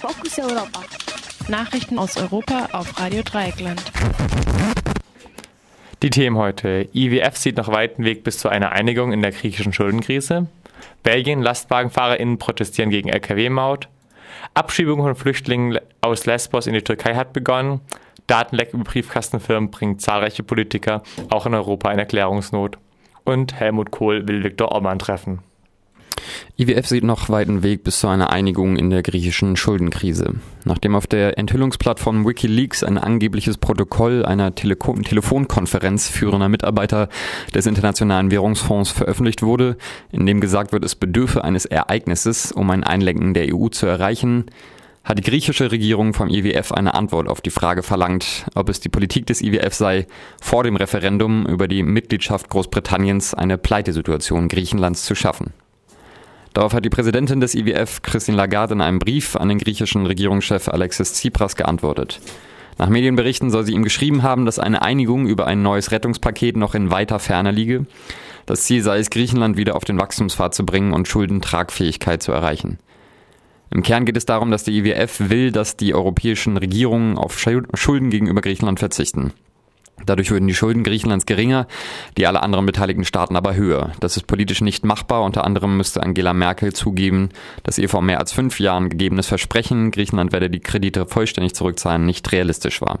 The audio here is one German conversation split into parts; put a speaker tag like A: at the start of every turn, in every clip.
A: Fokus Europa.
B: Nachrichten aus Europa auf Radio Dreieckland.
C: Die Themen heute. IWF sieht noch weiten Weg bis zu einer Einigung in der griechischen Schuldenkrise. Belgien, LastwagenfahrerInnen protestieren gegen Lkw-Maut. Abschiebung von Flüchtlingen aus Lesbos in die Türkei hat begonnen. Datenleck über Briefkastenfirmen bringt zahlreiche Politiker auch in Europa in Erklärungsnot. Und Helmut Kohl will Viktor Orban treffen.
D: IWF sieht noch weiten Weg bis zu einer Einigung in der griechischen Schuldenkrise. Nachdem auf der Enthüllungsplattform Wikileaks ein angebliches Protokoll einer Teleko Telefonkonferenz führender Mitarbeiter des Internationalen Währungsfonds veröffentlicht wurde, in dem gesagt wird, es bedürfe eines Ereignisses, um ein Einlenken der EU zu erreichen, hat die griechische Regierung vom IWF eine Antwort auf die Frage verlangt, ob es die Politik des IWF sei, vor dem Referendum über die Mitgliedschaft Großbritanniens eine Pleitesituation Griechenlands zu schaffen. Darauf hat die Präsidentin des IWF, Christine Lagarde, in einem Brief an den griechischen Regierungschef Alexis Tsipras geantwortet. Nach Medienberichten soll sie ihm geschrieben haben, dass eine Einigung über ein neues Rettungspaket noch in weiter Ferne liege. Das Ziel sei es, Griechenland wieder auf den Wachstumspfad zu bringen und Schuldentragfähigkeit zu erreichen. Im Kern geht es darum, dass der IWF will, dass die europäischen Regierungen auf Schulden gegenüber Griechenland verzichten. Dadurch würden die Schulden Griechenlands geringer, die aller anderen beteiligten Staaten aber höher. Das ist politisch nicht machbar. Unter anderem müsste Angela Merkel zugeben, dass ihr vor mehr als fünf Jahren gegebenes Versprechen, Griechenland werde die Kredite vollständig zurückzahlen, nicht realistisch war.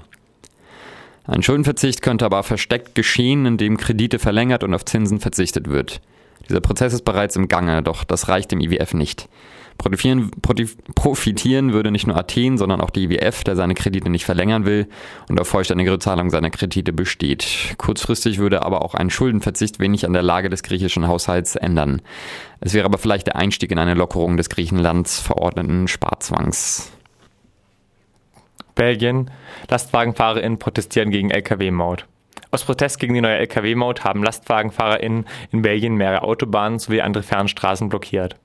D: Ein Schuldenverzicht könnte aber versteckt geschehen, indem Kredite verlängert und auf Zinsen verzichtet wird. Dieser Prozess ist bereits im Gange, doch das reicht dem IWF nicht. Profitieren, profitieren würde nicht nur Athen, sondern auch die IWF, der seine Kredite nicht verlängern will und auf vollständige Rückzahlung seiner Kredite besteht. Kurzfristig würde aber auch ein Schuldenverzicht wenig an der Lage des griechischen Haushalts ändern. Es wäre aber vielleicht der Einstieg in eine Lockerung des Griechenlands verordneten Sparzwangs.
C: Belgien. LastwagenfahrerInnen protestieren gegen Lkw-Maut. Aus Protest gegen die neue Lkw-Maut haben LastwagenfahrerInnen in Belgien mehrere Autobahnen sowie andere Fernstraßen blockiert.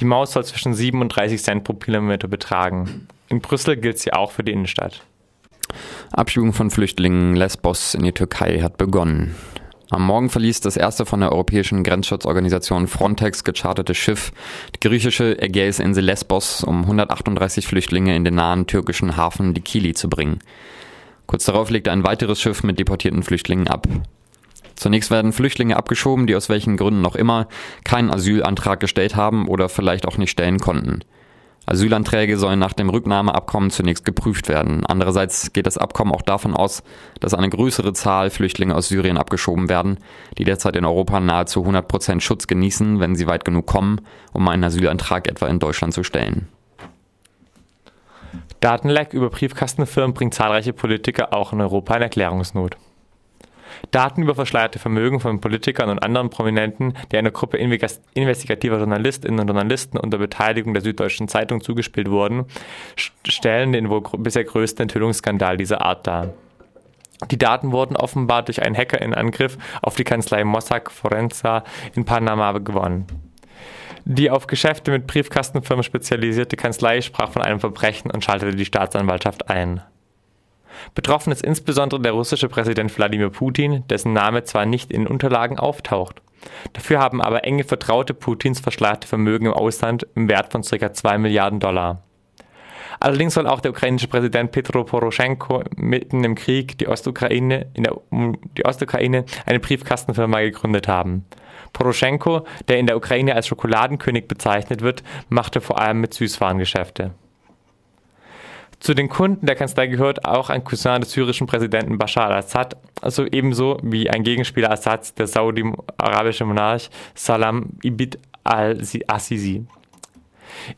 C: Die Maut soll zwischen 7 und 30 Cent pro Kilometer betragen. In Brüssel gilt sie auch für die Innenstadt.
D: Abschiebung von Flüchtlingen Lesbos in die Türkei hat begonnen. Am Morgen verließ das erste von der europäischen Grenzschutzorganisation Frontex gecharterte Schiff die griechische Ägäisinsel Lesbos, um 138 Flüchtlinge in den nahen türkischen Hafen Dikili zu bringen. Kurz darauf legte ein weiteres Schiff mit deportierten Flüchtlingen ab. Zunächst werden Flüchtlinge abgeschoben, die aus welchen Gründen noch immer keinen Asylantrag gestellt haben oder vielleicht auch nicht stellen konnten. Asylanträge sollen nach dem Rücknahmeabkommen zunächst geprüft werden. Andererseits geht das Abkommen auch davon aus, dass eine größere Zahl Flüchtlinge aus Syrien abgeschoben werden, die derzeit in Europa nahezu 100 Prozent Schutz genießen, wenn sie weit genug kommen, um einen Asylantrag etwa in Deutschland zu stellen.
C: Datenleck über Briefkastenfirmen bringt zahlreiche Politiker auch in Europa in Erklärungsnot. Daten über verschleierte Vermögen von Politikern und anderen Prominenten, die einer Gruppe investigativer Journalistinnen und Journalisten unter Beteiligung der Süddeutschen Zeitung zugespielt wurden, stellen den wohl bisher größten Enthüllungsskandal dieser Art dar. Die Daten wurden offenbar durch einen Hacker in Angriff auf die Kanzlei Mossack Forenza in Panama gewonnen. Die auf Geschäfte mit Briefkastenfirmen spezialisierte Kanzlei sprach von einem Verbrechen und schaltete die Staatsanwaltschaft ein. Betroffen ist insbesondere der russische Präsident Wladimir Putin, dessen Name zwar nicht in Unterlagen auftaucht. Dafür haben aber enge Vertraute Putins verschleierte Vermögen im Ausland im Wert von ca. 2 Milliarden Dollar. Allerdings soll auch der ukrainische Präsident Petro Poroschenko mitten im Krieg die Ostukraine, in der, die Ostukraine eine Briefkastenfirma gegründet haben. Poroschenko, der in der Ukraine als Schokoladenkönig bezeichnet wird, machte vor allem mit Süßwarengeschäfte. Zu den Kunden der Kanzlei gehört auch ein Cousin des syrischen Präsidenten Bashar al-Assad, also ebenso wie ein Gegenspieler Assads, der saudi-arabische Monarch Salam Ibid al-Assisi.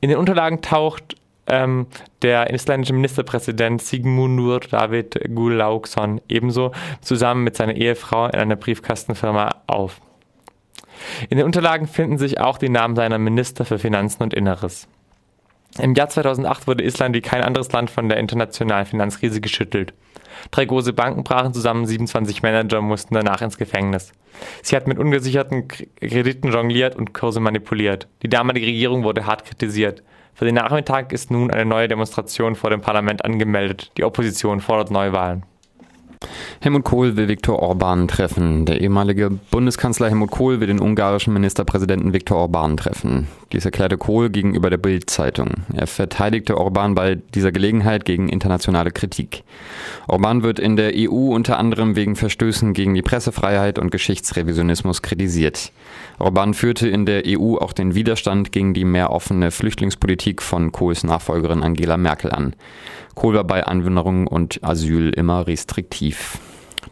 C: In den Unterlagen taucht ähm, der isländische Ministerpräsident Sigmundur David Gulauksson ebenso zusammen mit seiner Ehefrau in einer Briefkastenfirma auf. In den Unterlagen finden sich auch die Namen seiner Minister für Finanzen und Inneres. Im Jahr 2008 wurde Island wie kein anderes Land von der internationalen Finanzkrise geschüttelt. Drei große Banken brachen zusammen, 27 Manager mussten danach ins Gefängnis. Sie hat mit ungesicherten Krediten jongliert und Kurse manipuliert. Die damalige Regierung wurde hart kritisiert. Für den Nachmittag ist nun eine neue Demonstration vor dem Parlament angemeldet. Die Opposition fordert Neuwahlen.
D: Helmut Kohl will Viktor Orban treffen. Der ehemalige Bundeskanzler Helmut Kohl will den ungarischen Ministerpräsidenten Viktor Orban treffen. Dies erklärte Kohl gegenüber der Bild-Zeitung. Er verteidigte Orban bei dieser Gelegenheit gegen internationale Kritik. Orban wird in der EU unter anderem wegen Verstößen gegen die Pressefreiheit und Geschichtsrevisionismus kritisiert. Orban führte in der EU auch den Widerstand gegen die mehr offene Flüchtlingspolitik von Kohls Nachfolgerin Angela Merkel an. Kohl war bei Anwanderung und Asyl immer restriktiv. positif.